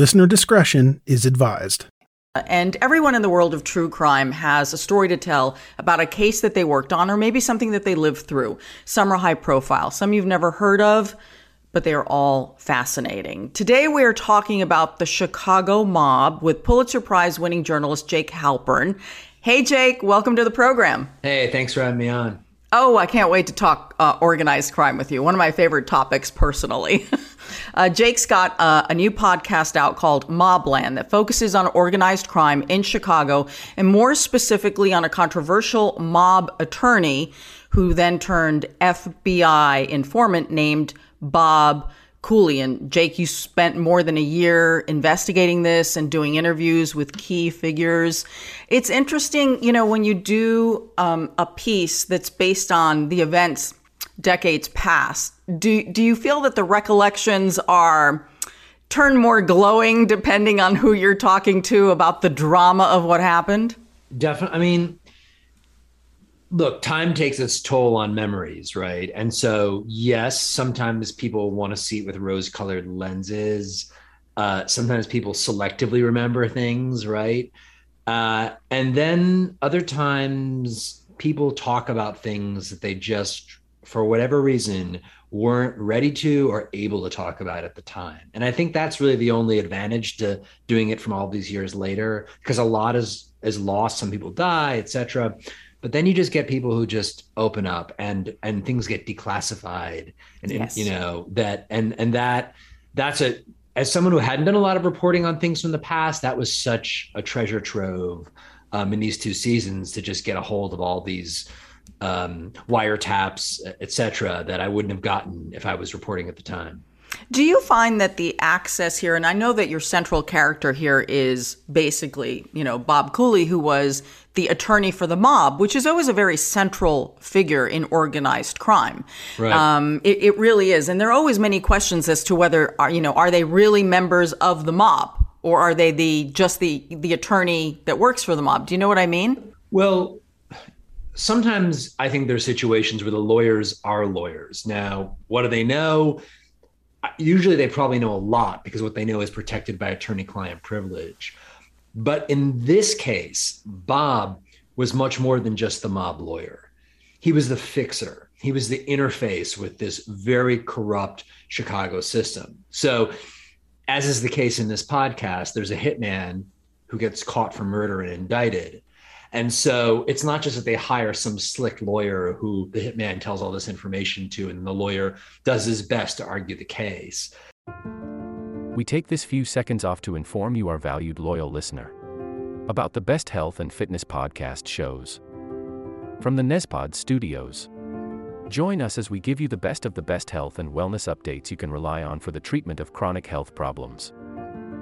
Listener discretion is advised. And everyone in the world of true crime has a story to tell about a case that they worked on or maybe something that they lived through. Some are high profile, some you've never heard of, but they are all fascinating. Today we are talking about the Chicago mob with Pulitzer Prize winning journalist Jake Halpern. Hey, Jake, welcome to the program. Hey, thanks for having me on. Oh, I can't wait to talk uh, organized crime with you. One of my favorite topics, personally. uh, Jake's got uh, a new podcast out called Mobland that focuses on organized crime in Chicago and more specifically on a controversial mob attorney who then turned FBI informant named Bob Cooley. And Jake, you spent more than a year investigating this and doing interviews with key figures. It's interesting, you know, when you do um, a piece that's based on the events decades past, do, do you feel that the recollections are turn more glowing depending on who you're talking to about the drama of what happened? Definitely. I mean, look, time takes its toll on memories, right? And so, yes, sometimes people want to see it with rose colored lenses. Uh, sometimes people selectively remember things, right? Uh, and then other times people talk about things that they just, for whatever reason, weren't ready to or able to talk about at the time. And I think that's really the only advantage to doing it from all these years later, because a lot is is lost. Some people die, etc but then you just get people who just open up and and things get declassified and, yes. and you know that and and that that's a as someone who hadn't done a lot of reporting on things from the past that was such a treasure trove um, in these two seasons to just get a hold of all these um, wiretaps etc that i wouldn't have gotten if i was reporting at the time do you find that the access here, and I know that your central character here is basically, you know, Bob Cooley, who was the attorney for the mob, which is always a very central figure in organized crime. Right. Um, it, it really is, and there are always many questions as to whether, are, you know, are they really members of the mob, or are they the just the the attorney that works for the mob? Do you know what I mean? Well, sometimes I think there's situations where the lawyers are lawyers. Now, what do they know? usually they probably know a lot because what they know is protected by attorney client privilege. But in this case, Bob was much more than just the mob lawyer. He was the fixer. He was the interface with this very corrupt Chicago system. So, as is the case in this podcast, there's a hitman who gets caught for murder and indicted. And so it's not just that they hire some slick lawyer who the hitman tells all this information to, and the lawyer does his best to argue the case. We take this few seconds off to inform you, our valued loyal listener, about the best health and fitness podcast shows from the Nezpod studios. Join us as we give you the best of the best health and wellness updates you can rely on for the treatment of chronic health problems.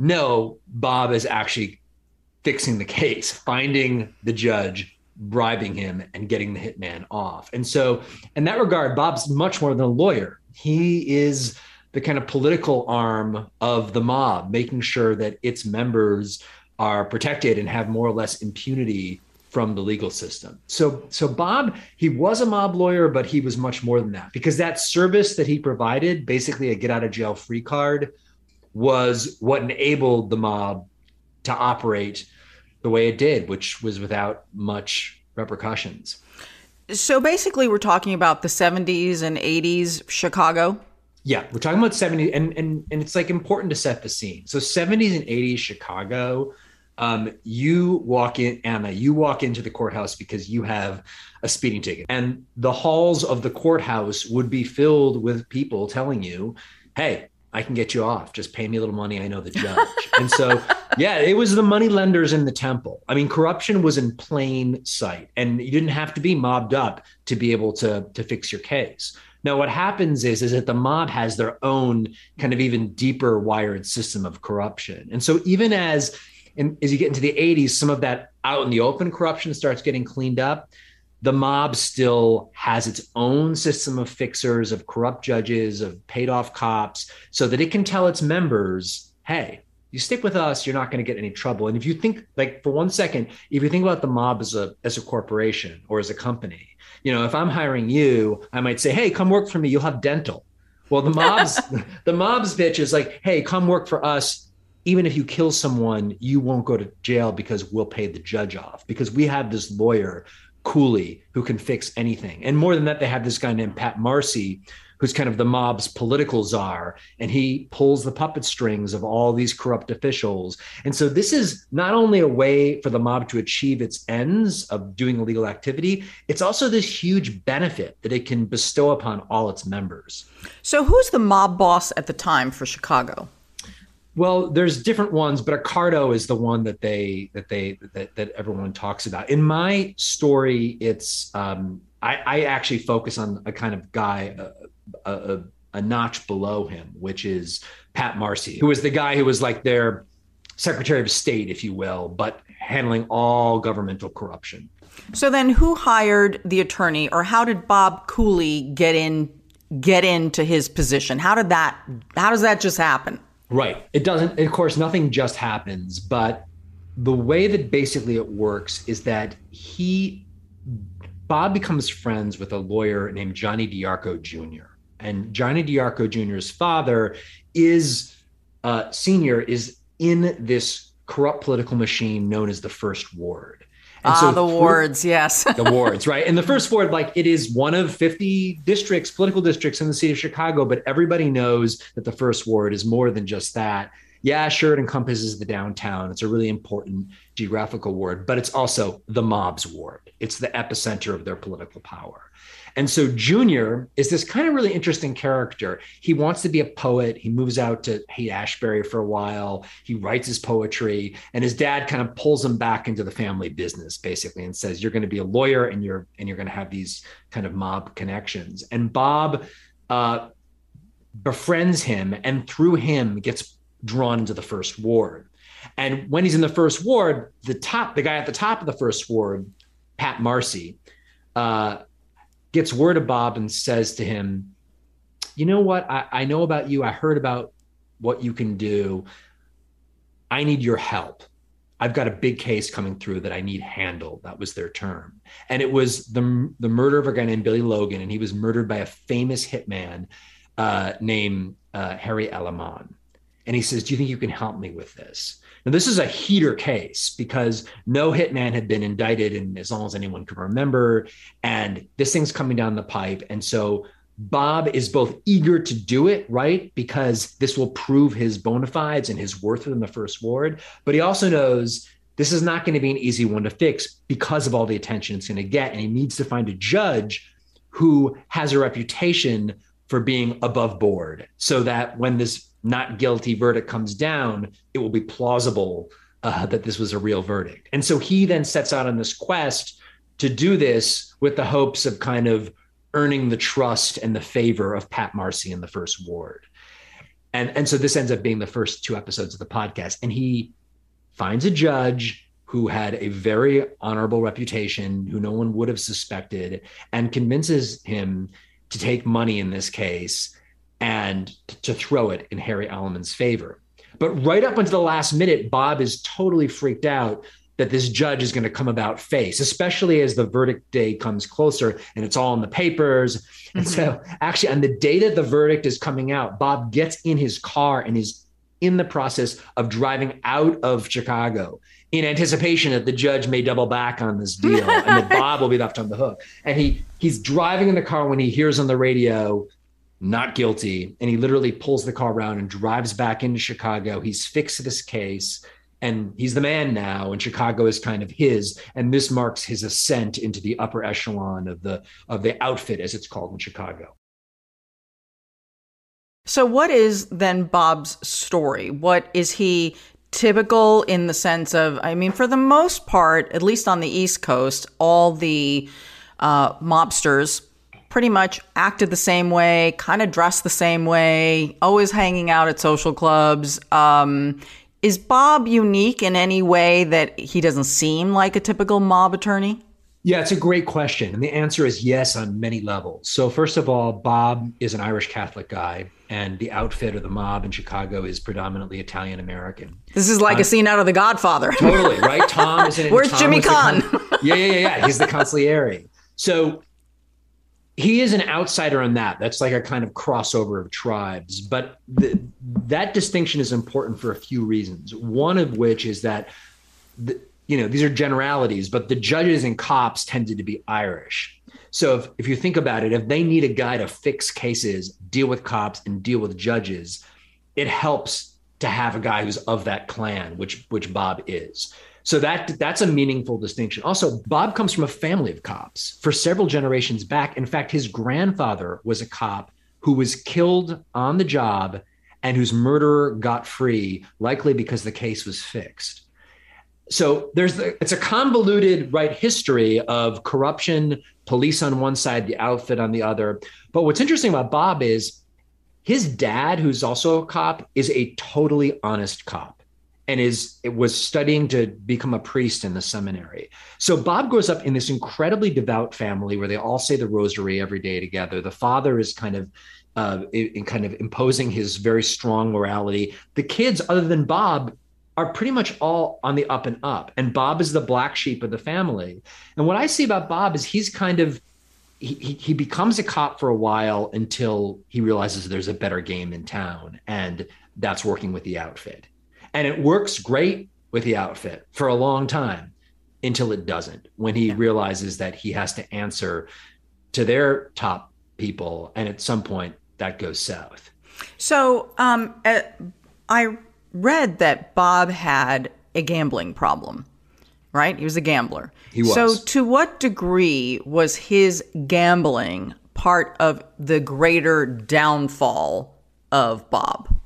No, Bob is actually fixing the case, finding the judge, bribing him, and getting the hitman off. And so, in that regard, Bob's much more than a lawyer. He is the kind of political arm of the mob, making sure that its members are protected and have more or less impunity from the legal system. So so Bob, he was a mob lawyer, but he was much more than that because that service that he provided, basically a get out of jail free card, was what enabled the mob to operate the way it did, which was without much repercussions. So basically, we're talking about the 70s and 80s Chicago. Yeah, we're talking about 70s, and and and it's like important to set the scene. So 70s and 80s Chicago, um, you walk in, Anna, you walk into the courthouse because you have a speeding ticket, and the halls of the courthouse would be filled with people telling you, "Hey, I can get you off. Just pay me a little money. I know the judge. and so, yeah, it was the money lenders in the temple. I mean, corruption was in plain sight, and you didn't have to be mobbed up to be able to to fix your case. Now, what happens is is that the mob has their own kind of even deeper wired system of corruption, and so even as in, as you get into the 80s, some of that out in the open corruption starts getting cleaned up the mob still has its own system of fixers, of corrupt judges, of paid off cops, so that it can tell its members, hey, you stick with us, you're not going to get any trouble. And if you think, like, for one second, if you think about the mob as a as a corporation or as a company, you know, if I'm hiring you, I might say, hey, come work for me. You'll have dental. Well, the mob's the mob's bitch is like, hey, come work for us. Even if you kill someone, you won't go to jail because we'll pay the judge off because we have this lawyer Cooley who can fix anything. And more than that, they have this guy named Pat Marcy, who's kind of the mob's political czar, and he pulls the puppet strings of all these corrupt officials. And so this is not only a way for the mob to achieve its ends of doing illegal activity, it's also this huge benefit that it can bestow upon all its members. So who's the mob boss at the time for Chicago? Well, there's different ones, but Accardo is the one that they that they that, that everyone talks about. In my story, it's um, I, I actually focus on a kind of guy, a, a, a notch below him, which is Pat Marcy, who was the guy who was like their Secretary of State, if you will, but handling all governmental corruption. So then, who hired the attorney, or how did Bob Cooley get in get into his position? How did that? How does that just happen? Right. It doesn't, of course, nothing just happens, but the way that basically it works is that he, Bob becomes friends with a lawyer named Johnny D'Arco Jr. And Johnny D'Arco Jr.'s father is, uh, senior, is in this corrupt political machine known as the First Ward. And ah, so the wards, yes. the wards, right? And the first ward, like it is one of 50 districts, political districts in the city of Chicago, but everybody knows that the first ward is more than just that. Yeah, sure, it encompasses the downtown. It's a really important geographical ward, but it's also the mob's ward. It's the epicenter of their political power. And so Junior is this kind of really interesting character. He wants to be a poet. He moves out to Haight Ashbury for a while. He writes his poetry, and his dad kind of pulls him back into the family business, basically, and says, "You're going to be a lawyer, and you're and you're going to have these kind of mob connections." And Bob uh, befriends him, and through him gets drawn into the first ward. And when he's in the first ward, the top, the guy at the top of the first ward, Pat Marcy, uh, gets word of Bob and says to him, You know what? I, I know about you. I heard about what you can do. I need your help. I've got a big case coming through that I need handled. That was their term. And it was the, the murder of a guy named Billy Logan. And he was murdered by a famous hitman uh, named uh, Harry Aleman. And he says, Do you think you can help me with this? Now, this is a heater case because no hitman had been indicted in as long as anyone can remember. And this thing's coming down the pipe. And so Bob is both eager to do it, right? Because this will prove his bona fides and his worth within the first ward. But he also knows this is not going to be an easy one to fix because of all the attention it's going to get. And he needs to find a judge who has a reputation for being above board so that when this not guilty verdict comes down, it will be plausible uh, that this was a real verdict. And so he then sets out on this quest to do this with the hopes of kind of earning the trust and the favor of Pat Marcy in the first ward. And, and so this ends up being the first two episodes of the podcast. And he finds a judge who had a very honorable reputation, who no one would have suspected, and convinces him to take money in this case and to throw it in Harry Aleman's favor. But right up until the last minute, Bob is totally freaked out that this judge is going to come about face, especially as the verdict day comes closer and it's all in the papers. Mm-hmm. And so, actually, on the day that the verdict is coming out, Bob gets in his car and is in the process of driving out of Chicago in anticipation that the judge may double back on this deal and that Bob will be left on the hook. And he he's driving in the car when he hears on the radio not guilty. And he literally pulls the car around and drives back into Chicago. He's fixed this case and he's the man now and chicago is kind of his and this marks his ascent into the upper echelon of the of the outfit as it's called in chicago so what is then bob's story what is he typical in the sense of i mean for the most part at least on the east coast all the uh, mobsters pretty much acted the same way, kind of dressed the same way, always hanging out at social clubs. Um, is Bob unique in any way that he doesn't seem like a typical mob attorney? Yeah, it's a great question. And the answer is yes on many levels. So, first of all, Bob is an Irish Catholic guy, and the outfit of the mob in Chicago is predominantly Italian American. This is like um, a scene out of The Godfather. totally, right? Tom is in Where's Tom Jimmy Caan? yeah, yeah, yeah, yeah. He's the consigliere. So, he is an outsider on that. That's like a kind of crossover of tribes. But that distinction is important for a few reasons. One of which is that, the, you know, these are generalities, but the judges and cops tended to be Irish. So if, if you think about it, if they need a guy to fix cases, deal with cops, and deal with judges, it helps to have a guy who's of that clan, which which Bob is. So that that's a meaningful distinction. Also, Bob comes from a family of cops for several generations back. In fact, his grandfather was a cop who was killed on the job and whose murderer got free, likely because the case was fixed. So there's the, it's a convoluted right history of corruption, police on one side, the outfit on the other. But what's interesting about Bob is his dad, who's also a cop, is a totally honest cop and is was studying to become a priest in the seminary. So Bob grows up in this incredibly devout family where they all say the rosary every day together. The father is kind of uh, in kind of imposing his very strong morality. The kids, other than Bob, are pretty much all on the up and up. And Bob is the black sheep of the family. And what I see about Bob is he's kind of he, he becomes a cop for a while until he realizes there's a better game in town and that's working with the outfit and it works great with the outfit for a long time until it doesn't, when he yeah. realizes that he has to answer to their top people. And at some point, that goes south. So um, uh, I read that Bob had a gambling problem, right? He was a gambler. He was. So, to what degree was his gambling part of the greater downfall of Bob?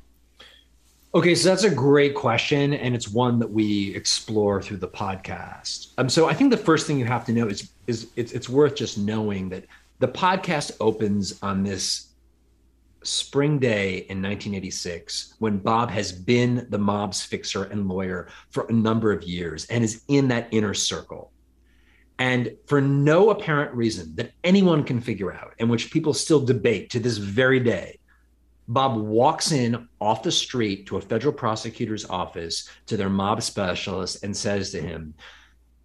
Okay, so that's a great question, and it's one that we explore through the podcast. Um, so I think the first thing you have to know is is it's it's worth just knowing that the podcast opens on this spring day in 1986 when Bob has been the mob's fixer and lawyer for a number of years and is in that inner circle. And for no apparent reason that anyone can figure out, and which people still debate to this very day, Bob walks in off the street to a federal prosecutor's office to their mob specialist and says to him,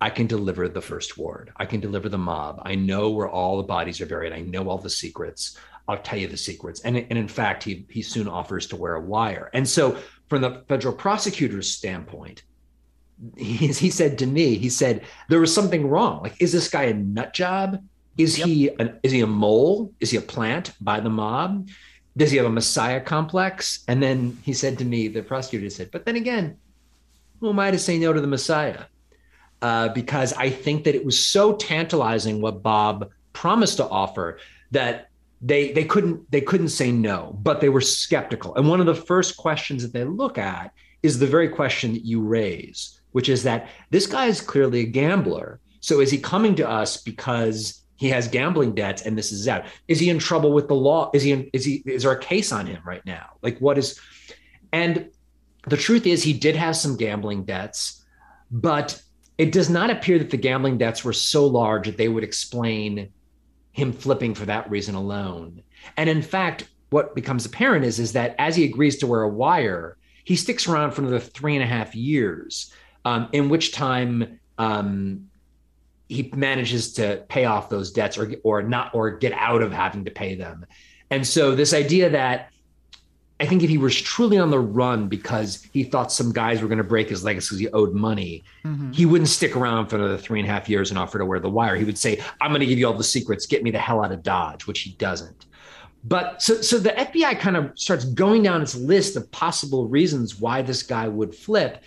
I can deliver the first ward. I can deliver the mob. I know where all the bodies are buried. I know all the secrets. I'll tell you the secrets. And, and in fact, he, he soon offers to wear a wire. And so, from the federal prosecutor's standpoint, he, he said to me, he said, there was something wrong. Like, is this guy a nut job? Is yep. he an, is he a mole? Is he a plant by the mob? Does he have a messiah complex? And then he said to me, the prosecutor said, but then again, who am I to say no to the messiah? Uh, because I think that it was so tantalizing what Bob promised to offer that they they couldn't they couldn't say no, but they were skeptical. And one of the first questions that they look at is the very question that you raise, which is that this guy is clearly a gambler. So is he coming to us because he has gambling debts and this is out? Is he in trouble with the law? Is he in, is he is there a case on him right now? Like what is and the truth is he did have some gambling debts, but it does not appear that the gambling debts were so large that they would explain him flipping for that reason alone. And in fact, what becomes apparent is, is that as he agrees to wear a wire, he sticks around for another three and a half years, um, in which time um, he manages to pay off those debts or or not or get out of having to pay them. And so this idea that I think if he was truly on the run because he thought some guys were going to break his legs because he owed money, mm-hmm. he wouldn't stick around for another three and a half years and offer to wear the wire. He would say, I'm going to give you all the secrets, get me the hell out of Dodge, which he doesn't. But so, so the FBI kind of starts going down its list of possible reasons why this guy would flip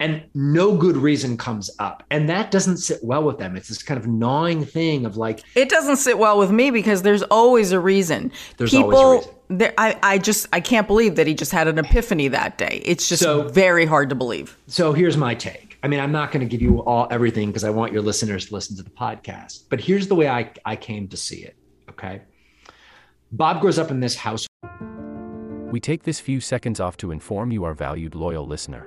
and no good reason comes up. And that doesn't sit well with them. It's this kind of gnawing thing of like it doesn't sit well with me because there's always a reason. There's people always a reason. There, I, I just i can't believe that he just had an epiphany that day. It's just so, very hard to believe. So here's my take. I mean i'm not going to give you all everything because i want your listeners to listen to the podcast but here's the way i, I came to see it okay? Bob grows up in this house we take this few seconds off to inform you our valued loyal listener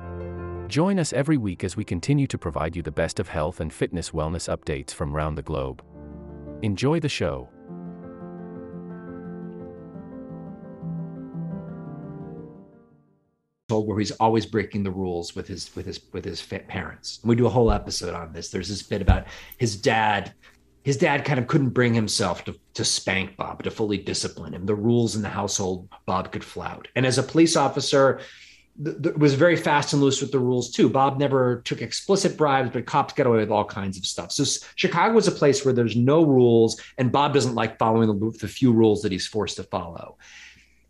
Join us every week as we continue to provide you the best of health and fitness wellness updates from around the globe. Enjoy the show. where he's always breaking the rules with his with his with his parents. We do a whole episode on this. There's this bit about his dad. His dad kind of couldn't bring himself to, to spank Bob, to fully discipline him. The rules in the household Bob could flout. And as a police officer, was very fast and loose with the rules too. Bob never took explicit bribes, but cops get away with all kinds of stuff. So Chicago is a place where there's no rules, and Bob doesn't like following the, the few rules that he's forced to follow.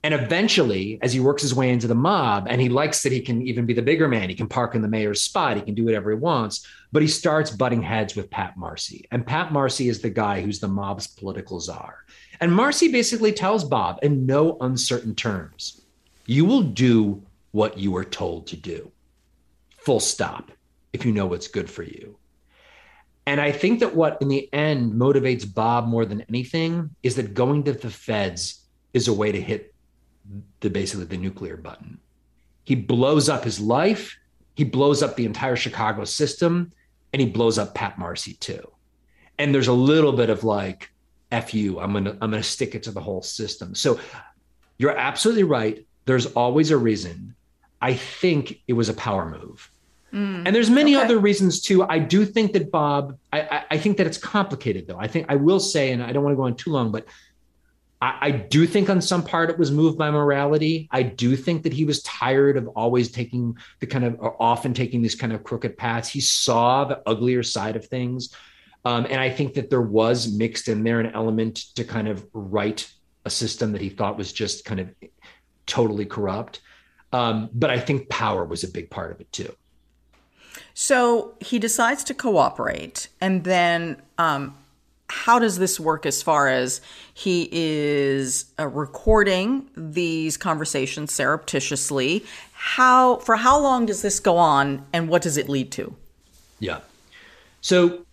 And eventually, as he works his way into the mob, and he likes that he can even be the bigger man, he can park in the mayor's spot, he can do whatever he wants, but he starts butting heads with Pat Marcy. And Pat Marcy is the guy who's the mob's political czar. And Marcy basically tells Bob in no uncertain terms, you will do what you are told to do. Full stop, if you know what's good for you. And I think that what in the end motivates Bob more than anything is that going to the feds is a way to hit the basically the nuclear button. He blows up his life, he blows up the entire Chicago system, and he blows up Pat Marcy too. And there's a little bit of like, F you, I'm gonna I'm gonna stick it to the whole system. So you're absolutely right. There's always a reason I think it was a power move. Mm, and there's many okay. other reasons too. I do think that Bob, I, I, I, think that it's complicated though. I think I will say, and I don't want to go on too long, but I, I do think on some part it was moved by morality. I do think that he was tired of always taking the kind of, or often taking these kind of crooked paths. He saw the uglier side of things. Um, and I think that there was mixed in there an element to kind of right a system that he thought was just kind of totally corrupt. Um, but I think power was a big part of it too. So he decides to cooperate, and then um, how does this work as far as he is uh, recording these conversations surreptitiously? How for how long does this go on, and what does it lead to? Yeah. So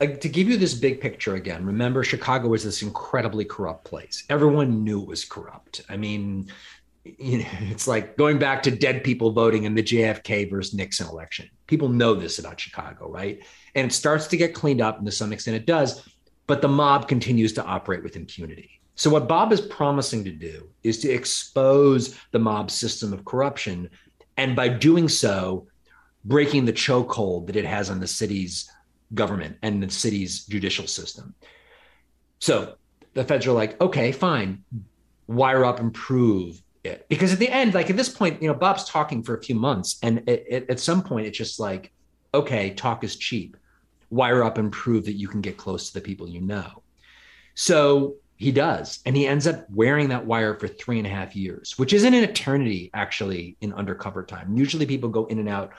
uh, to give you this big picture again, remember Chicago was this incredibly corrupt place. Everyone knew it was corrupt. I mean, you know, it's like going back to dead people voting in the JFK versus Nixon election. People know this about Chicago, right? And it starts to get cleaned up, and to some extent it does, but the mob continues to operate with impunity. So, what Bob is promising to do is to expose the mob system of corruption, and by doing so, breaking the chokehold that it has on the city's government and the city's judicial system. So, the feds are like, okay, fine, wire up and prove it. Because at the end, like at this point, you know, Bob's talking for a few months, and it, it, at some point, it's just like, okay, talk is cheap. Wire up and prove that you can get close to the people you know. So he does. And he ends up wearing that wire for three and a half years, which isn't an eternity actually in undercover time. Usually people go in and out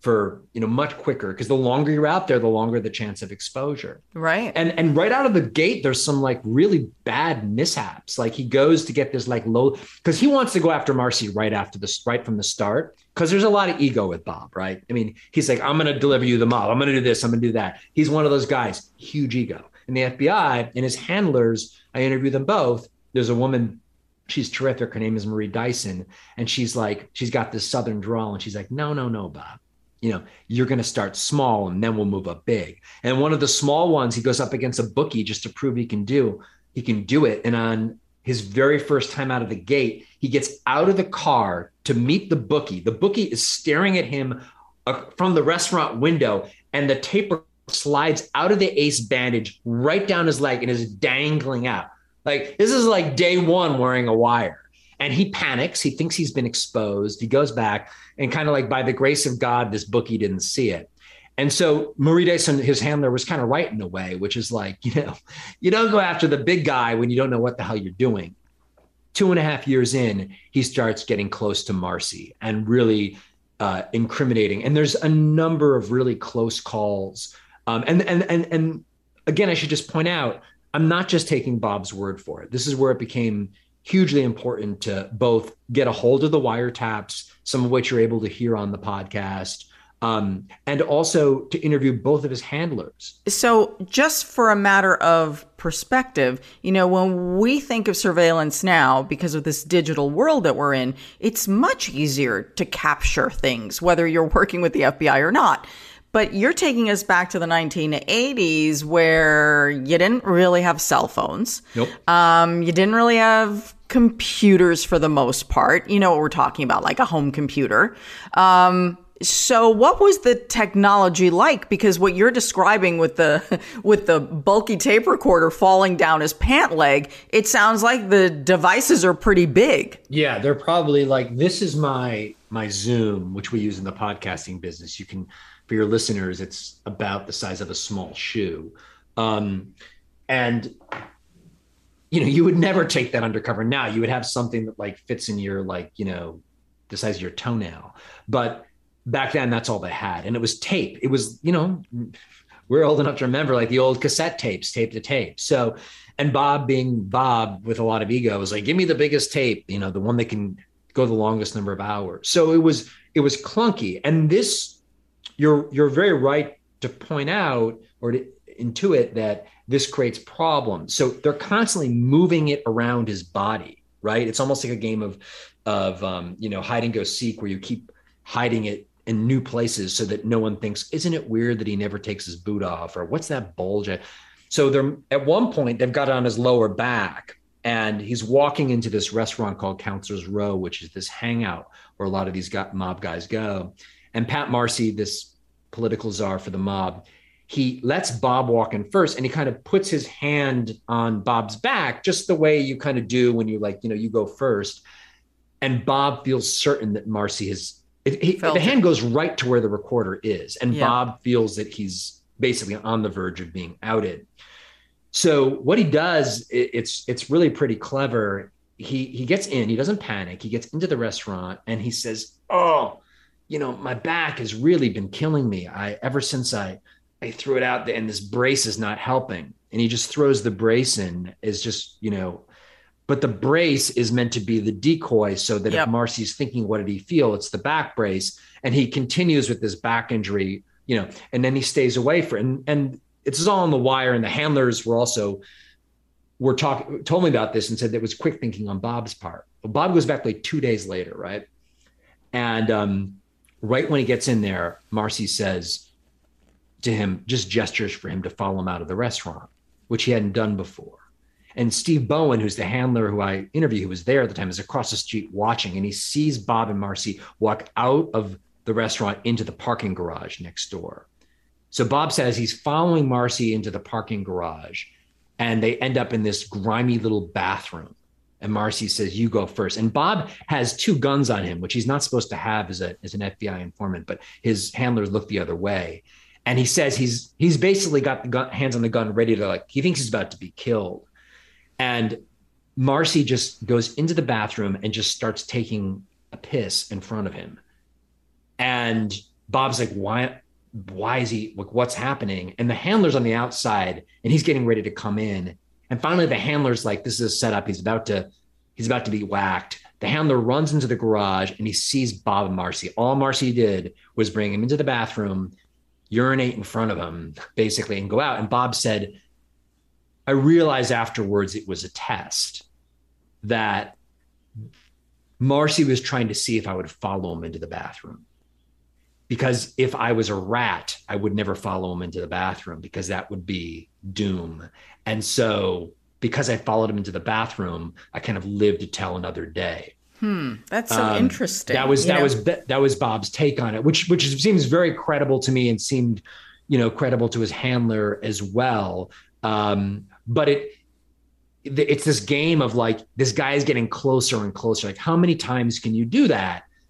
for you know much quicker because the longer you're out there the longer the chance of exposure. Right. And and right out of the gate there's some like really bad mishaps. Like he goes to get this like low because he wants to go after marcy right after this right from the start because there's a lot of ego with bob right? I mean he's like i'm going to deliver you the mob. I'm going to do this. I'm going to do that. He's one of those guys. Huge ego. And the fbi and his handlers i interview them both. There's a woman she's terrific. Her name is marie dyson. And she's like she's got this southern drawl and she's like no no no bob you know, you're going to start small and then we'll move up big. And one of the small ones, he goes up against a bookie just to prove he can do, he can do it. And on his very first time out of the gate, he gets out of the car to meet the bookie. The bookie is staring at him uh, from the restaurant window, and the taper slides out of the ace bandage right down his leg and is dangling out. Like this is like day one wearing a wire. And he panics. He thinks he's been exposed. He goes back and kind of like by the grace of God, this bookie didn't see it. And so Marie Dyson, his handler, was kind of right in a way, which is like, you know, you don't go after the big guy when you don't know what the hell you're doing. Two and a half years in, he starts getting close to Marcy and really uh, incriminating. And there's a number of really close calls. Um, and and and and again, I should just point out, I'm not just taking Bob's word for it. This is where it became hugely important to both get a hold of the wiretaps, some of which you're able to hear on the podcast, um, and also to interview both of his handlers. So, just for a matter of perspective, you know, when we think of surveillance now, because of this digital world that we're in, it's much easier to capture things, whether you're working with the FBI or not. But you're taking us back to the 1980s where you didn't really have cell phones. Nope. Um, you didn't really have computers for the most part. You know what we're talking about, like a home computer. Um, so what was the technology like because what you're describing with the with the bulky tape recorder falling down his pant leg it sounds like the devices are pretty big yeah they're probably like this is my my zoom which we use in the podcasting business you can for your listeners, it's about the size of a small shoe. Um, and you know, you would never take that undercover now. You would have something that like fits in your like, you know, the size of your toenail. But back then that's all they had. And it was tape. It was, you know, we're old enough to remember like the old cassette tapes, tape to tape. So and Bob being Bob with a lot of ego was like, give me the biggest tape, you know, the one that can go the longest number of hours. So it was it was clunky. And this you're you're very right to point out or to intuit that this creates problems. So they're constantly moving it around his body, right? It's almost like a game of of um, you know hide and go seek where you keep hiding it in new places so that no one thinks, isn't it weird that he never takes his boot off or what's that bulge? So they're at one point they've got it on his lower back and he's walking into this restaurant called Counselor's Row, which is this hangout where a lot of these mob guys go. And Pat Marcy, this political czar for the mob, he lets Bob walk in first and he kind of puts his hand on Bob's back, just the way you kind of do when you like, you know, you go first. And Bob feels certain that Marcy has, it, he, the hand goes right to where the recorder is. And yeah. Bob feels that he's basically on the verge of being outed. So what he does, it, it's it's really pretty clever. He he gets in, he doesn't panic. He gets into the restaurant and he says, "Oh, you know, my back has really been killing me. I ever since I I threw it out and this brace is not helping. And he just throws the brace in is just, you know, but the brace is meant to be the decoy so that yep. if Marcy's thinking, what did he feel? It's the back brace. And he continues with this back injury, you know, and then he stays away for and and it's all on the wire. And the handlers were also were talking told me about this and said that was quick thinking on Bob's part. Well, Bob goes back like two days later, right? And um, right when he gets in there, Marcy says to him, just gestures for him to follow him out of the restaurant, which he hadn't done before. And Steve Bowen, who's the handler who I interviewed, who was there at the time, is across the street watching, and he sees Bob and Marcy walk out of the restaurant into the parking garage next door. So Bob says he's following Marcy into the parking garage and they end up in this grimy little bathroom. And Marcy says, You go first. And Bob has two guns on him, which he's not supposed to have as, a, as an FBI informant, but his handlers look the other way. And he says he's he's basically got the gun, hands on the gun, ready to like, he thinks he's about to be killed. And Marcy just goes into the bathroom and just starts taking a piss in front of him. And Bob's like, Why? why is he like what's happening and the handler's on the outside and he's getting ready to come in and finally the handler's like this is a setup. He's about to he's about to be whacked. The handler runs into the garage and he sees bob and marcy. All marcy did was bring him into the bathroom urinate in front of him basically and go out. And bob said i realized afterwards it was a test that marcy was trying to see if i would follow him into the bathroom because if I was a rat, I would never follow him into the bathroom because that would be doom. And so, because I followed him into the bathroom, I kind of lived to tell another day. Hmm, that's so um, interesting. That was that know? was that was Bob's take on it, which which seems very credible to me and seemed, you know, credible to his handler as well. Um, but it it's this game of like this guy is getting closer and closer. Like, how many times can you do that?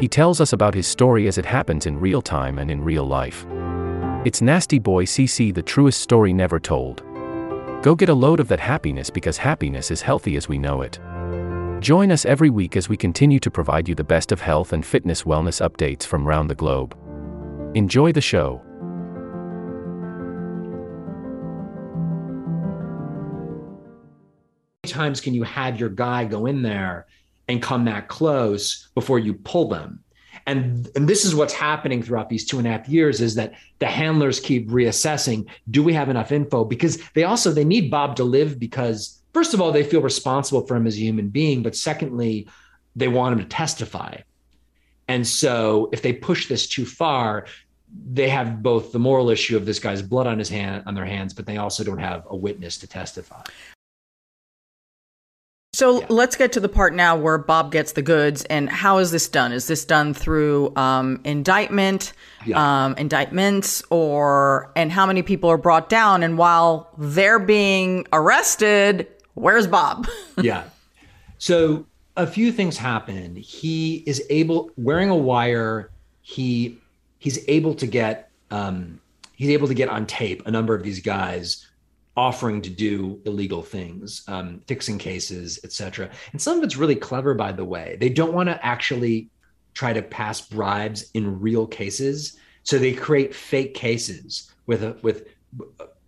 He tells us about his story as it happens in real time and in real life. It's Nasty Boy CC, the truest story never told. Go get a load of that happiness because happiness is healthy as we know it. Join us every week as we continue to provide you the best of health and fitness wellness updates from around the globe. Enjoy the show. times can you have your guy go in there and come that close before you pull them. And, and this is what's happening throughout these two and a half years is that the handlers keep reassessing do we have enough info? Because they also they need bob to live because first of all they feel responsible for him as a human being but secondly they want him to testify. And so if they push this too far they have both the moral issue of this guy's blood on his hand on their hands but they also don't have a witness to testify so yeah. let's get to the part now where Bob gets the goods. And how is this done? Is this done through um, indictment, yeah. um, indictments, or and how many people are brought down? And while they're being arrested, where's Bob? yeah. So a few things happen. He is able wearing a wire. He he's able to get um, he's able to get on tape a number of these guys offering to do illegal things, um, fixing cases, etc. And some of it's really clever, by the way. They don't want to actually try to pass bribes in real cases, so they create fake cases with a, with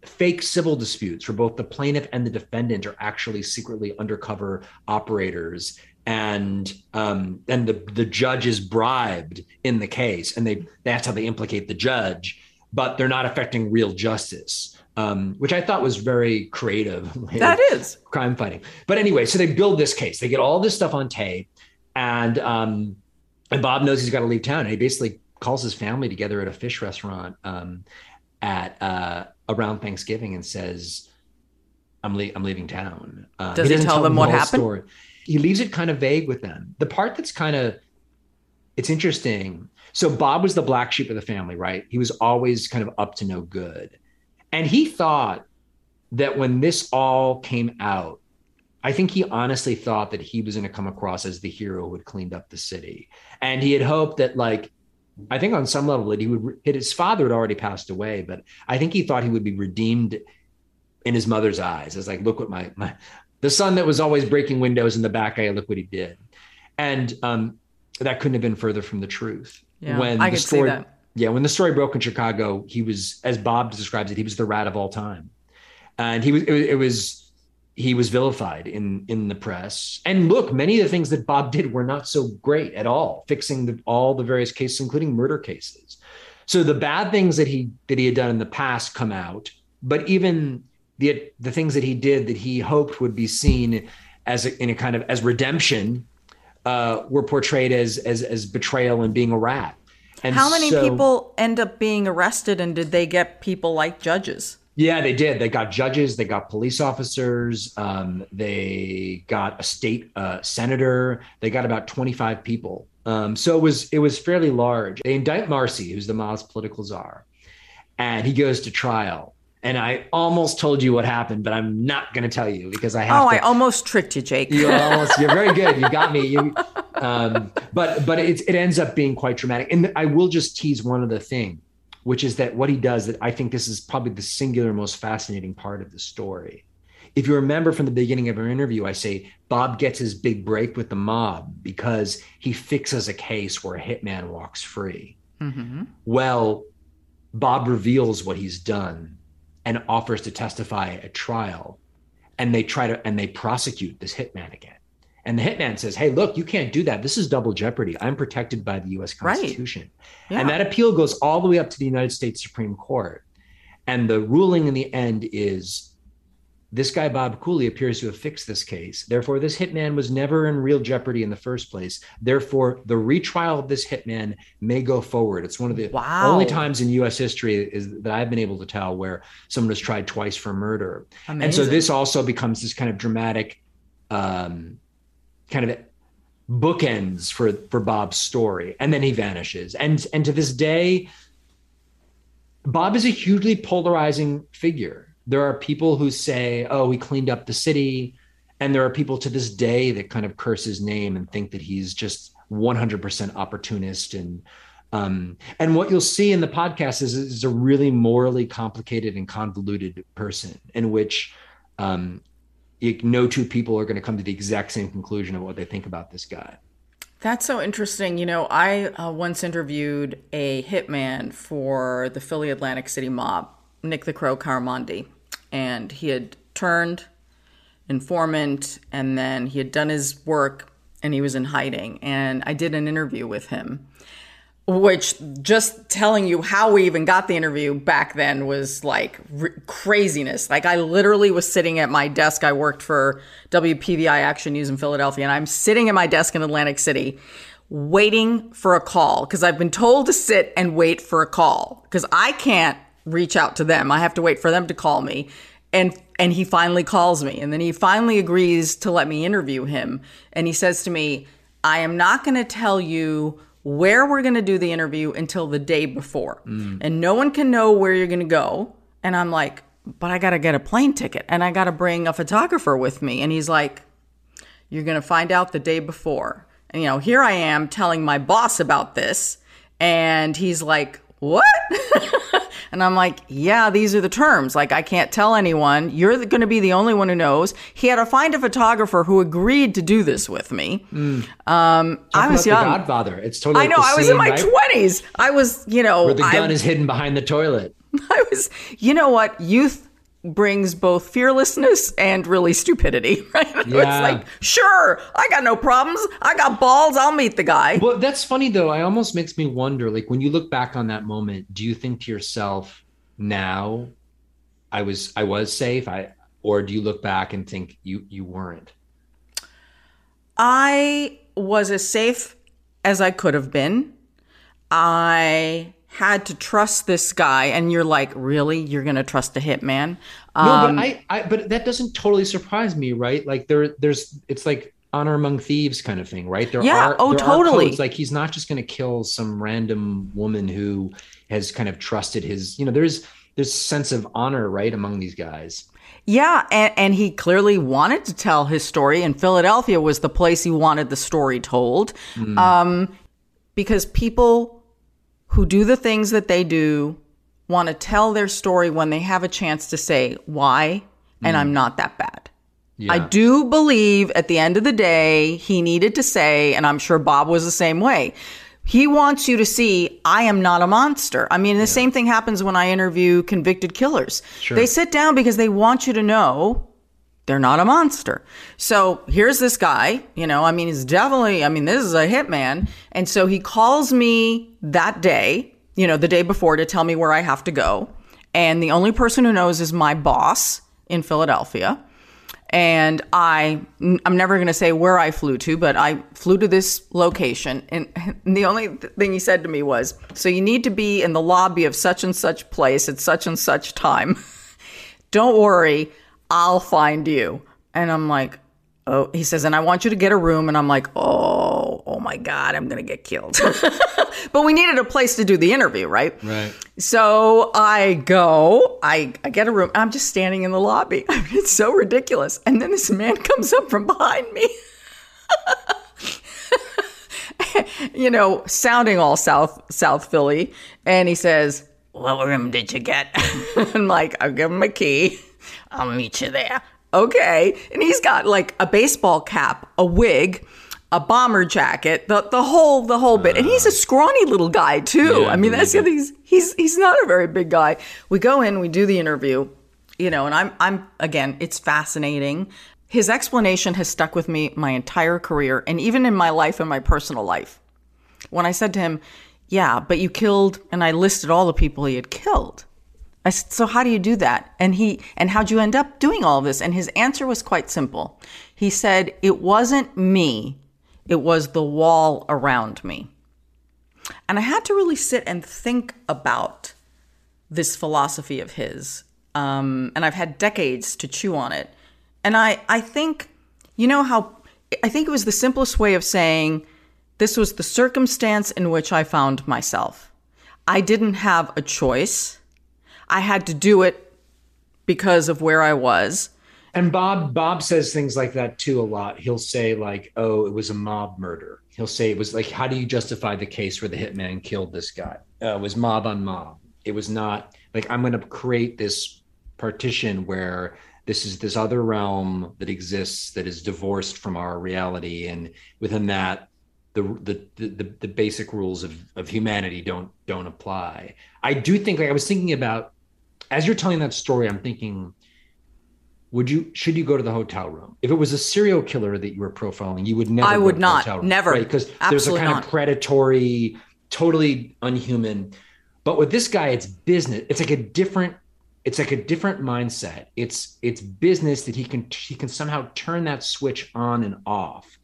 fake civil disputes where both the plaintiff and the defendant are actually secretly undercover operators and um, and the the judge is bribed in the case and they that's how they implicate the judge but they're not affecting real justice um, which I thought was very creative. That is crime fighting. But anyway, so they build this case. They get all this stuff on tape, and um, and Bob knows he's got to leave town. And he basically calls his family together at a fish restaurant um, at uh, around Thanksgiving and says, "I'm le- I'm leaving town." Uh, Does he, he tell, tell, them, what happened? Story. He leaves it kind of vague with them. The part that's kind of it's interesting. So Bob was the black sheep of the family, right? He was always kind of up to no good. And he thought that when this all came out, I think he honestly thought that he was going to come across as the hero who had cleaned up the city. And he had hoped that, like, I think on some level that he would, hit his father had already passed away, but I think he thought he would be redeemed in his mother's eyes as like, look what my, my, the son that was always breaking windows in the back eye, look what he did. And um, that couldn't have been further from the truth. Yeah, when I the could see story, that. Yeah, when the story broke in Chicago, he was, as Bob describes it, he was the rat of all time, and he was, it, was- it was, he was vilified in in the press. And look, many of the things that Bob did were not so great at all, fixing the, all the various cases, including murder cases. So the bad things that he that he had done in the past come out, but even the the things that he did that he hoped would be seen as a, in a kind of as redemption uh, were portrayed as as as betrayal and being a rat. And How many so- people end up being arrested and did they get people like judges? Yeah, they did. They got judges, they got police officers, um, they got a state uh, senator, they got about 25 people. Um, so it was it was fairly large. They indict Marcy, who's the Mao's political czar, and he goes to trial. And I almost told you what happened, but I'm not going to tell you because I have Oh, to. I almost tricked you, Jake. You're almost. You're very good. You got me. You, um, but but it it ends up being quite dramatic. And I will just tease one other thing, which is that what he does. That I think this is probably the singular most fascinating part of the story. If you remember from the beginning of our interview, I say Bob gets his big break with the mob because he fixes a case where a hitman walks free. Mhm. Well, Bob reveals what he's done and offers to testify at trial. And they try to and they prosecute this hitman again. And the hitman says, Hey, look, you can't do that. This is double jeopardy. I'm protected by the US Right. Constitution. Yeah. And that appeal goes all the way up to the United States Supreme Court. And the ruling in the end is this guy, Bob Cooley, appears to have fixed this case. Therefore, this hitman was never in real jeopardy in the first place. Therefore, the retrial of this hitman may go forward. It's one of the Wow. only times in US history is that I've been able to tell where someone was tried twice for murder. And so this also becomes this kind of dramatic um, kind of bookends for for Bob's story, and then he vanishes. And and to this day, Bob is a hugely polarizing figure. There are people who say, "Oh, he cleaned up the city," and there are people to this day that kind of curse his name and think that he's just 100% opportunist and um, and what you'll see in the podcast is, is a really morally complicated and convoluted person in which um, no two people are going to come to the exact same conclusion of what they think about this guy. That's so interesting. You know, I uh, once interviewed a hitman for the Philly Atlantic City mob, Nick the Crow Caramandi, and he had turned informant and then he had done his work and he was in hiding. And I did an interview with him, which just telling you how we even got the interview back then was like r- craziness. Like I literally was sitting at my desk. I worked for WPVI Action News in Philadelphia, and I'm sitting at my desk in Atlantic City waiting for a call because I've been told to sit and wait for a call because I can't reach out to them. I have to wait for them to call me. And and he finally calls me and then he finally agrees to let me interview him and he says to me, "I am not going to tell you where we're going to do the interview until the day before. Mm. And no one can know where you're going to go." And I'm like, "But I got to get a plane ticket and I got to bring a photographer with me." And he's like, you're going to find out the day before. And, you know, here I am telling my boss about this. And he's like, What? and I'm like, Yeah, these are the terms. Like, I can't tell anyone. You're going to be the only one who knows. He had to find a photographer who agreed to do this with me. Um, I was young. The Godfather. It's totally. I know. I was scene, in my right? 20s. I was, you know, Where the I, gun is hidden behind the toilet. I was, you know what? Youth brings both fearlessness and really stupidity, right? It's like, sure, I got no problems. I got balls. I'll meet the guy. Well, that's funny though. I almost makes me wonder. Like when you look back on that moment, do you think to yourself, "Now, I was I was safe," I or do you look back and think you you weren't? I was as safe as I could have been. I had to trust this guy, and you're like, really? You're going to trust a hitman? No, Um, but I, I but that doesn't totally surprise me, right? Like there there's it's like honor among thieves kind of thing, right? There Yeah, are oh, there totally. codes, like he's not just going to kill some random woman who has kind of trusted his. You know, there's there's sense of honor, right, among these guys. Yeah, and, and he clearly wanted to tell his story, and Philadelphia was the place he wanted the story told. Um, because people who do the things that they do want to tell their story when they have a chance to say why, and I'm mm. not that bad. I do believe at the end of the day, he needed to say, and I'm sure Bob was the same way. He wants you to see, I am not a monster. I mean, the same thing happens when I interview convicted killers. They sit down because they want you to know they're not a monster. So here's this guy, you know, I mean, he's definitely, I mean, this is a hitman. And so he calls me that day, you know, the day before to tell me where I have to go. And the only person who knows is my boss in Philadelphia. And I, I'm never going to say where I flew to, but I flew to this location. And the only thing he said to me was, So you need to be in the lobby of such and such place at such and such time. Don't worry, I'll find you. And I'm like, Oh, he says, and I want you to get a room. And I'm like, Oh, oh my God, I'm going to get killed. but we needed a place to do the interview, right? Right. So I go, I, I get a room. I'm just standing in the lobby. I mean, it's so ridiculous. And then this man comes up from behind me. you know, sounding all South South Philly, and he says, "What room did you get?" I'm like, "I'll give him a key. I'll meet you there." Okay, and he's got like a baseball cap, a wig, a bomber jacket, the the whole the whole bit, and he's a uh. scrawny little guy too. Yeah, I mean, that's the other. He's he's he's not a very big guy. We go in, we do the interview, you know, and I'm I'm again, it's fascinating. His explanation has stuck with me my entire career and even in my life and my personal life. When I said to him, "Yeah, but you killed," and I listed all the people he had killed. I said, "So how do you do that?" And he and how'd you end up doing all this? And his answer was quite simple. He said, "It wasn't me. It was the wall around me." And I had to really sit and think about this philosophy of his. Um, and I've had decades to chew on it. And I, I think, you know how, I think it was the simplest way of saying this was the circumstance in which I found myself. I didn't have a choice. I had to do it because of where I was. And Bob Bob says things like that too a lot. He'll say like, "Oh, it was a mob murder." He'll say it was like, "How do you justify the case where the hitman killed this guy? Uh, it was mob on mob. It was not like I'm going to create this partition where this is this other realm that exists that is divorced from our reality, and within that, the the the, the basic rules of of humanity don't don't apply." I do think like I was thinking about as you're telling that story, I'm thinking would you should you go to the hotel room if it was a serial killer that you were profiling you would never I go would to the not. hotel room, Never. right because there's a kind not. of predatory totally unhuman but with this guy it's business it's like a different it's like a different mindset it's it's business that he can he can somehow turn that switch on and off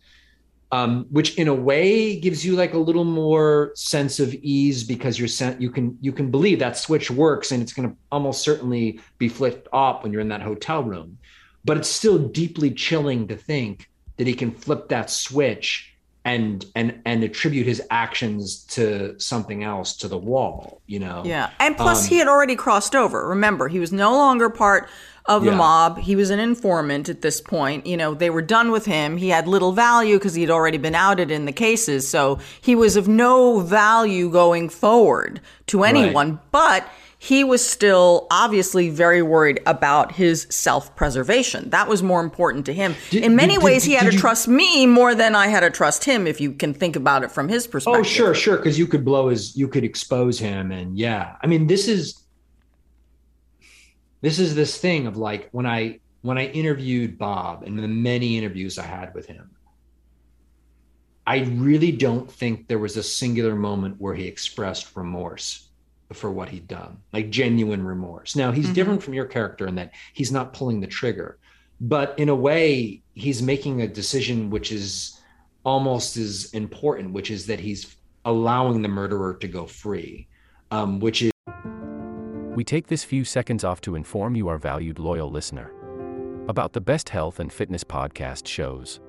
um, which in a way gives you like a little more sense of ease because you're sent you can you can believe that switch works and it's going to almost certainly be flipped off when you're in that hotel room. But it's still deeply chilling to think that he can flip that switch and and and attribute his actions to something else to the wall you know Yeah. And plus, Um, he had already crossed over. Remember, he was no longer part of the Yeah. mob. He was an informant at this point. You know, they were done with him. He had little value because he had already been outed in the cases. So he was of no value going forward to anyone. But he was still obviously very worried about his self preservation. That was more important to him. Did- in many did- ways, did- he had to you- trust me more than I had to trust him, if you can think about it from his perspective. Oh, sure, sure. Because you could blow his, you could expose him, and yeah. I mean, this is, this is this thing of like when I when I interviewed Bob and the many interviews I had with him. I really don't think there was a singular moment where he expressed remorse for what he'd done, like genuine remorse. Now he's different from your character in that he's not pulling the trigger, but in a way, he's making a decision which is almost as important, which is that he's allowing the murderer to go free, um, which is We take this few seconds off to inform you, our valued loyal listener, about the best health and fitness podcast shows.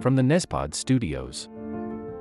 from the Nezpod studios.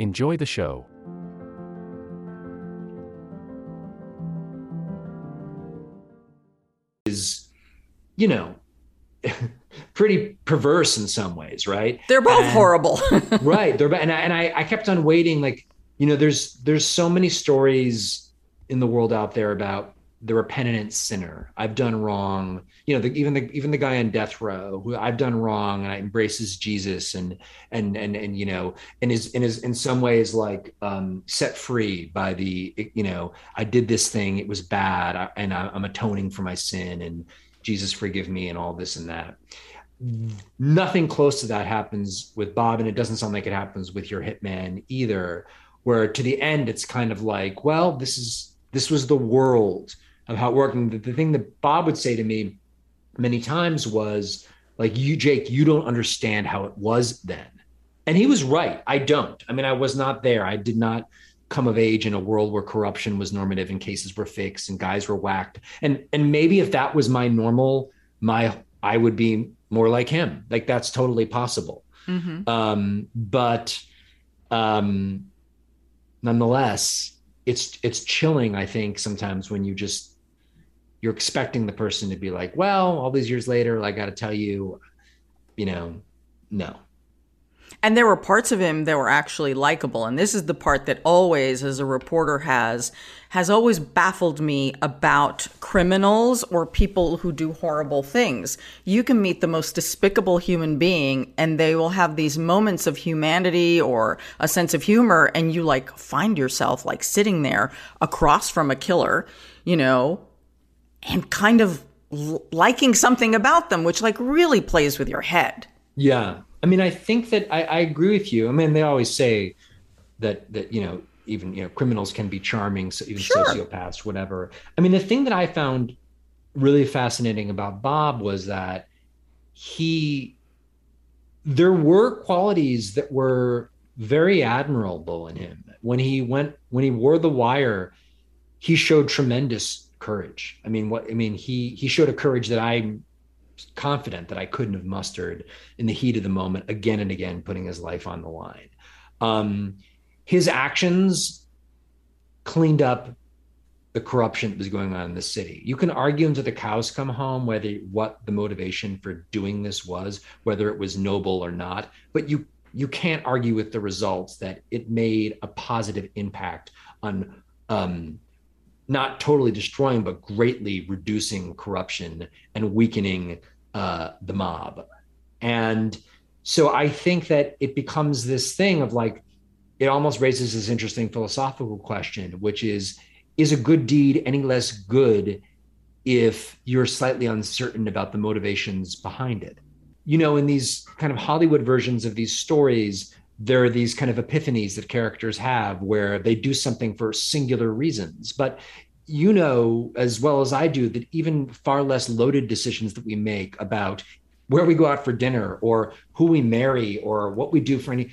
Enjoy the show. Is, you know, pretty perverse in some ways, right? They're both And- horrible. right. They're, and I, and I, I kept on waiting, like, you know, there's, there's so many stories in the world out there about the repentant sinner. I've done wrong. You know, the, even the, even the guy on death row who I've done wrong and I embraces Jesus and, and, and, and, you know, and is, and is in some ways like, um, set free by the, you know, I did this thing, it was bad and I, I'm atoning for my sin and Jesus forgive me and all this and that nothing close to that happens with Bob, and it doesn't sound like it happens with your hitman either. Where to the end, it's kind of like, well, this is this was the world of how it worked. And the, the thing that Bob would say to me many times was like, "You, Jake, you don't understand how it was then," and he was right. I don't. I mean, I was not there. I did not come of age in a world where corruption was normative and cases were fixed and guys were whacked. And and maybe if that was my normal, my I would be more like him. Like that's totally possible. Mhm. Um, but um, nonetheless, it's it's chilling. I think sometimes when you just you're expecting the person to be like, well, all these years later, I got to tell you, you know, no. And there were parts of him that were actually likable. And this is the part that always, as a reporter, has has always baffled me about criminals or people who do horrible things. You can meet the most despicable human being, and they will have these moments of humanity or a sense of humor, and you like find yourself like sitting there across from a killer, you know, and kind of liking something about them, which like really plays with your head. Yeah. I mean, I think that I, I agree with you. I mean, they always say that that you know even you know criminals can be charming, so even Sure. sociopaths, whatever. I mean, the thing that I found really fascinating about Bob was that he there were qualities that were very admirable in him. When he went when he wore the wire, he showed tremendous courage. I mean, what I mean, he he showed a courage that I'm confident that I couldn't have mustered in the heat of the moment again and again, putting his life on the line. Um, his actions cleaned up the corruption that was going on in the city. You can argue until the cows come home whether what the motivation for doing this was, whether it was noble or not, but you you can't argue with the results that it made a positive impact on um, not totally destroying, but greatly reducing corruption and weakening uh, the mob. And so I think that it becomes this thing of like, it almost raises this interesting philosophical question, which is, is a good deed any less good if you're slightly uncertain about the motivations behind it? You know, in these kind of Hollywood versions of these stories, there are these kind of epiphanies that characters have where they do something for singular reasons. But you know as well as I do that even far less loaded decisions that we make about where we go out for dinner or who we marry or what we do for any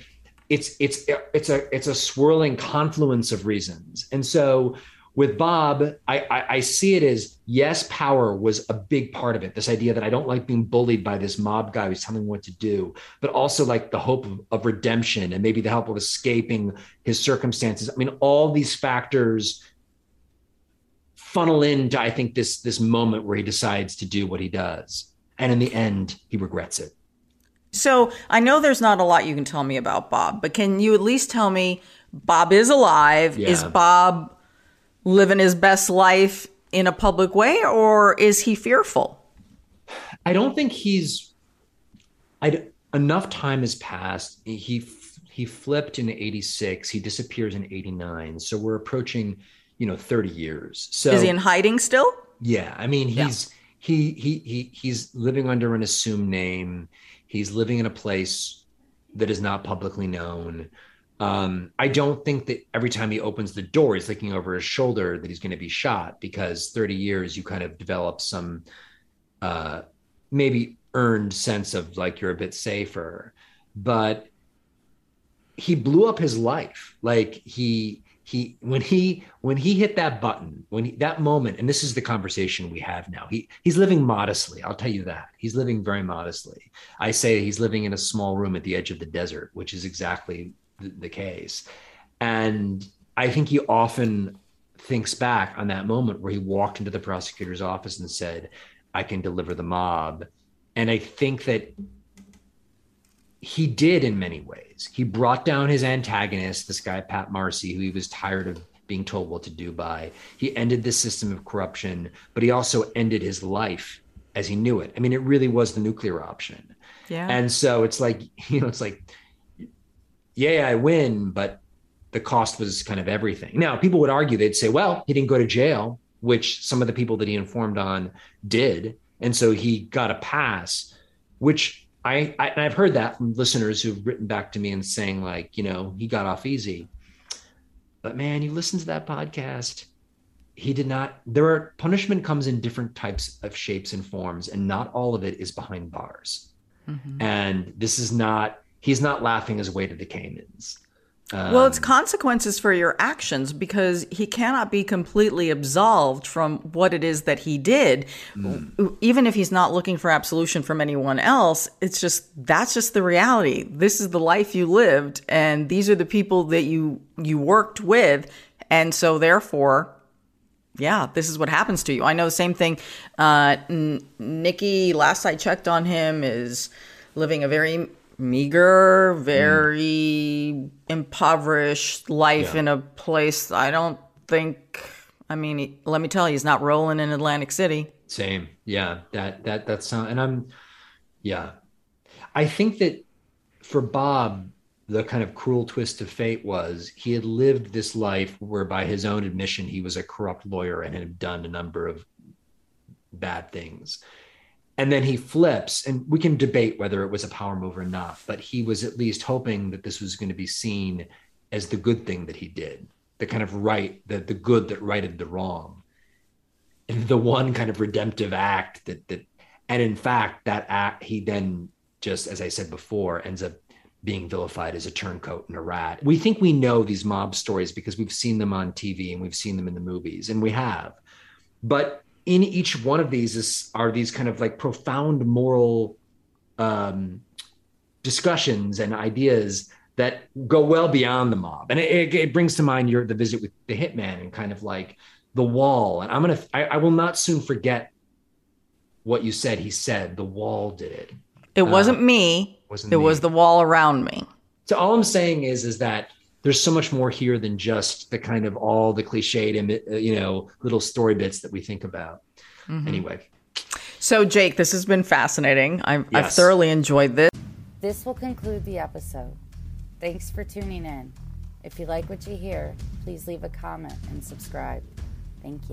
it's it's it's a it's a swirling confluence of reasons. And so with Bob, I, I, I see it as yes, power was a big part of it. This idea that I don't like being bullied by this mob guy who's telling me what to do, but also like the hope of, of redemption and maybe the help of escaping his circumstances. I mean, all these factors funnel into I think this this moment where he decides to do what he does, and in the end, he regrets it. So I know there's not a lot you can tell me about Bob, but can you at least tell me Bob is alive. Is Bob living his best life in a public way or is he fearful? I don't think he's. I enough time has passed. He he flipped in '86. He disappears in '89. So we're approaching, you know, 30 years. So is he in hiding still? Yeah, I mean he's he he he he's living under an assumed name. He's living in a place that is not publicly known. Um, I don't think that every time he opens the door, he's looking over his shoulder that he's going to be shot because 30 years you kind of develop some uh, maybe earned sense of like you're a bit safer. But he blew up his life. Like he he when he when he hit that button when he, that moment and this is the conversation we have now he he's living modestly i'll tell you that he's living very modestly i say he's living in a small room at the edge of the desert which is exactly the, case and i think he often thinks back on that moment where he walked into the prosecutor's office and said i can deliver the mob and i think that he did in many ways. He brought down his antagonist, this guy, Pat Marcy, who he was tired of being told what to do by. He ended the system of corruption, but he also ended his life as he knew it. I mean, it really was the nuclear option. Yeah. And so it's like, you know, it's like, yeah, I win, but the cost was kind of everything. Now, people would argue, they'd say, well, he didn't go to jail, which some of the people that he informed on did. And so he got a pass, which I, I and I've heard that from listeners who've written back to me and saying like, you know, he got off easy. But man, you listen to that podcast, he did not. There are punishment comes in different types of shapes and forms, and not all of it is behind bars. Mm-hmm. And this is not. He's not laughing his way to the Caymans. well, it's consequences for your actions because he cannot be completely absolved from what it is that he did. Even if he's not looking for absolution from anyone else, it's just that's just the reality. This is the life you lived and these are the people that you you worked with and so therefore yeah, this is what happens to you. I know the same thing. Uh, N- Nikki, last I checked on him, is living a very meager, very impoverished life Yeah. in a place I don't think. I mean, he- let me tell you, he's not rolling in Atlantic City. Same. Yeah. That that that sound and I'm yeah. I think that for Bob, the kind of cruel twist of fate was he had lived this life where by his own admission he was a corrupt lawyer and had done a number of bad things. And then he flips, and we can debate whether it was a power move or not, but he was at least hoping that this was going to be seen as the good thing that he did, the kind of right, the, the good that righted the wrong. The one kind of redemptive act that that and in fact that act he then just as i said before ends up being vilified as a turncoat and a rat. We think we know these mob stories because we've seen them on tv and we've seen them in the movies and we have. But in each one of these is, are these kind of like profound moral um, discussions and ideas that go well beyond the mob. And it, it, it brings to mind your the visit with the hitman and kind of like the wall. And I'm gonna I, I will not soon forget what you said. He said the wall did it. It wasn't me. wasn't it was the wall around me. So all I'm saying is is that there's so much more here than just the kind of all the cliched imi- uh, you know little story bits that we think about. Anyway, So, Jake, this has been fascinating. I've, I've thoroughly enjoyed this. This will conclude the episode. Thanks for tuning in. If you like what you hear, please leave a comment and subscribe. Thank you.